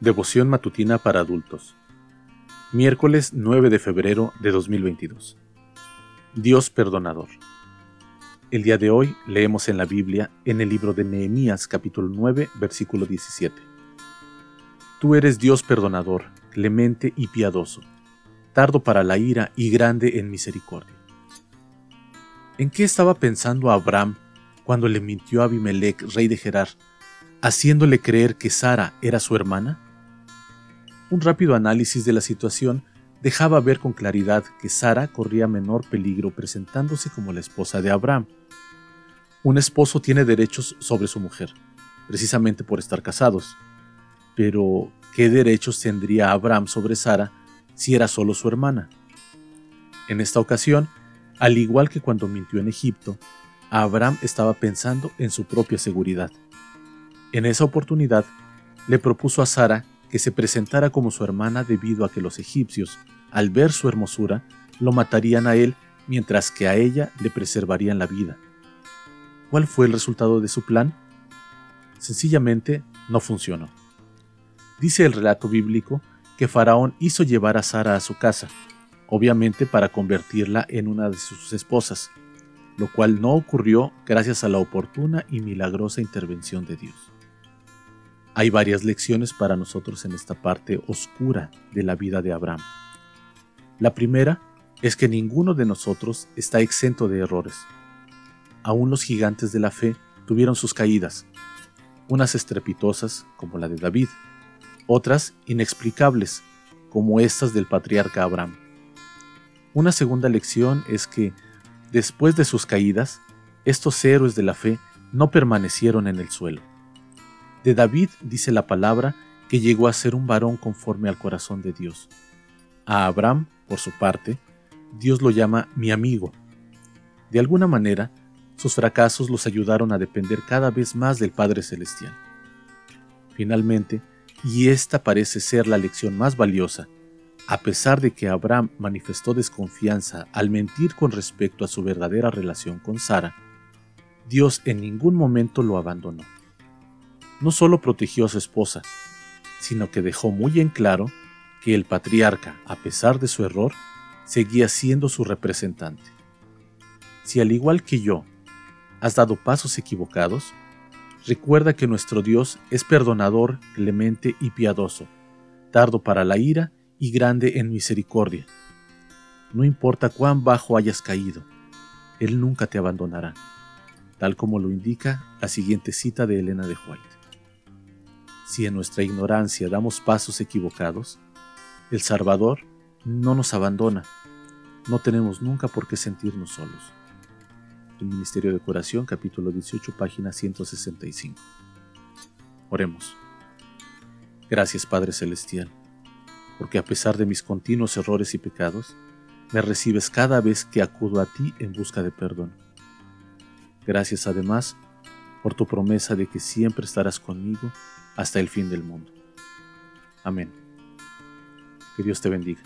Devoción matutina para adultos. Miércoles 9 de febrero de 2022. Dios perdonador. El día de hoy leemos en la Biblia en el libro de Nehemías capítulo 9 versículo 17. Tú eres Dios perdonador, clemente y piadoso, tardo para la ira y grande en misericordia. ¿En qué estaba pensando Abraham cuando le mintió a Abimelech, rey de Gerar, haciéndole creer que Sara era su hermana? Un rápido análisis de la situación dejaba ver con claridad que Sara corría menor peligro presentándose como la esposa de Abraham. Un esposo tiene derechos sobre su mujer, precisamente por estar casados. Pero, ¿qué derechos tendría Abraham sobre Sara si era solo su hermana? En esta ocasión, al igual que cuando mintió en Egipto, Abraham estaba pensando en su propia seguridad. En esa oportunidad, le propuso a Sara que se presentara como su hermana debido a que los egipcios, al ver su hermosura, lo matarían a él mientras que a ella le preservarían la vida. ¿Cuál fue el resultado de su plan? Sencillamente no funcionó. Dice el relato bíblico que Faraón hizo llevar a Sara a su casa, obviamente para convertirla en una de sus esposas, lo cual no ocurrió gracias a la oportuna y milagrosa intervención de Dios. Hay varias lecciones para nosotros en esta parte oscura de la vida de Abraham. La primera es que ninguno de nosotros está exento de errores. Aún los gigantes de la fe tuvieron sus caídas, unas estrepitosas como la de David, otras inexplicables como estas del patriarca Abraham. Una segunda lección es que, después de sus caídas, estos héroes de la fe no permanecieron en el suelo. De David dice la palabra que llegó a ser un varón conforme al corazón de Dios. A Abraham, por su parte, Dios lo llama mi amigo. De alguna manera, sus fracasos los ayudaron a depender cada vez más del Padre Celestial. Finalmente, y esta parece ser la lección más valiosa, a pesar de que Abraham manifestó desconfianza al mentir con respecto a su verdadera relación con Sara, Dios en ningún momento lo abandonó no solo protegió a su esposa, sino que dejó muy en claro que el patriarca, a pesar de su error, seguía siendo su representante. Si al igual que yo, has dado pasos equivocados, recuerda que nuestro Dios es perdonador, clemente y piadoso, tardo para la ira y grande en misericordia. No importa cuán bajo hayas caído, Él nunca te abandonará, tal como lo indica la siguiente cita de Elena de White. Si en nuestra ignorancia damos pasos equivocados, el Salvador no nos abandona. No tenemos nunca por qué sentirnos solos. El Ministerio de Curación, capítulo 18, página 165. Oremos. Gracias Padre Celestial, porque a pesar de mis continuos errores y pecados, me recibes cada vez que acudo a ti en busca de perdón. Gracias además por tu promesa de que siempre estarás conmigo hasta el fin del mundo. Amén. Que Dios te bendiga.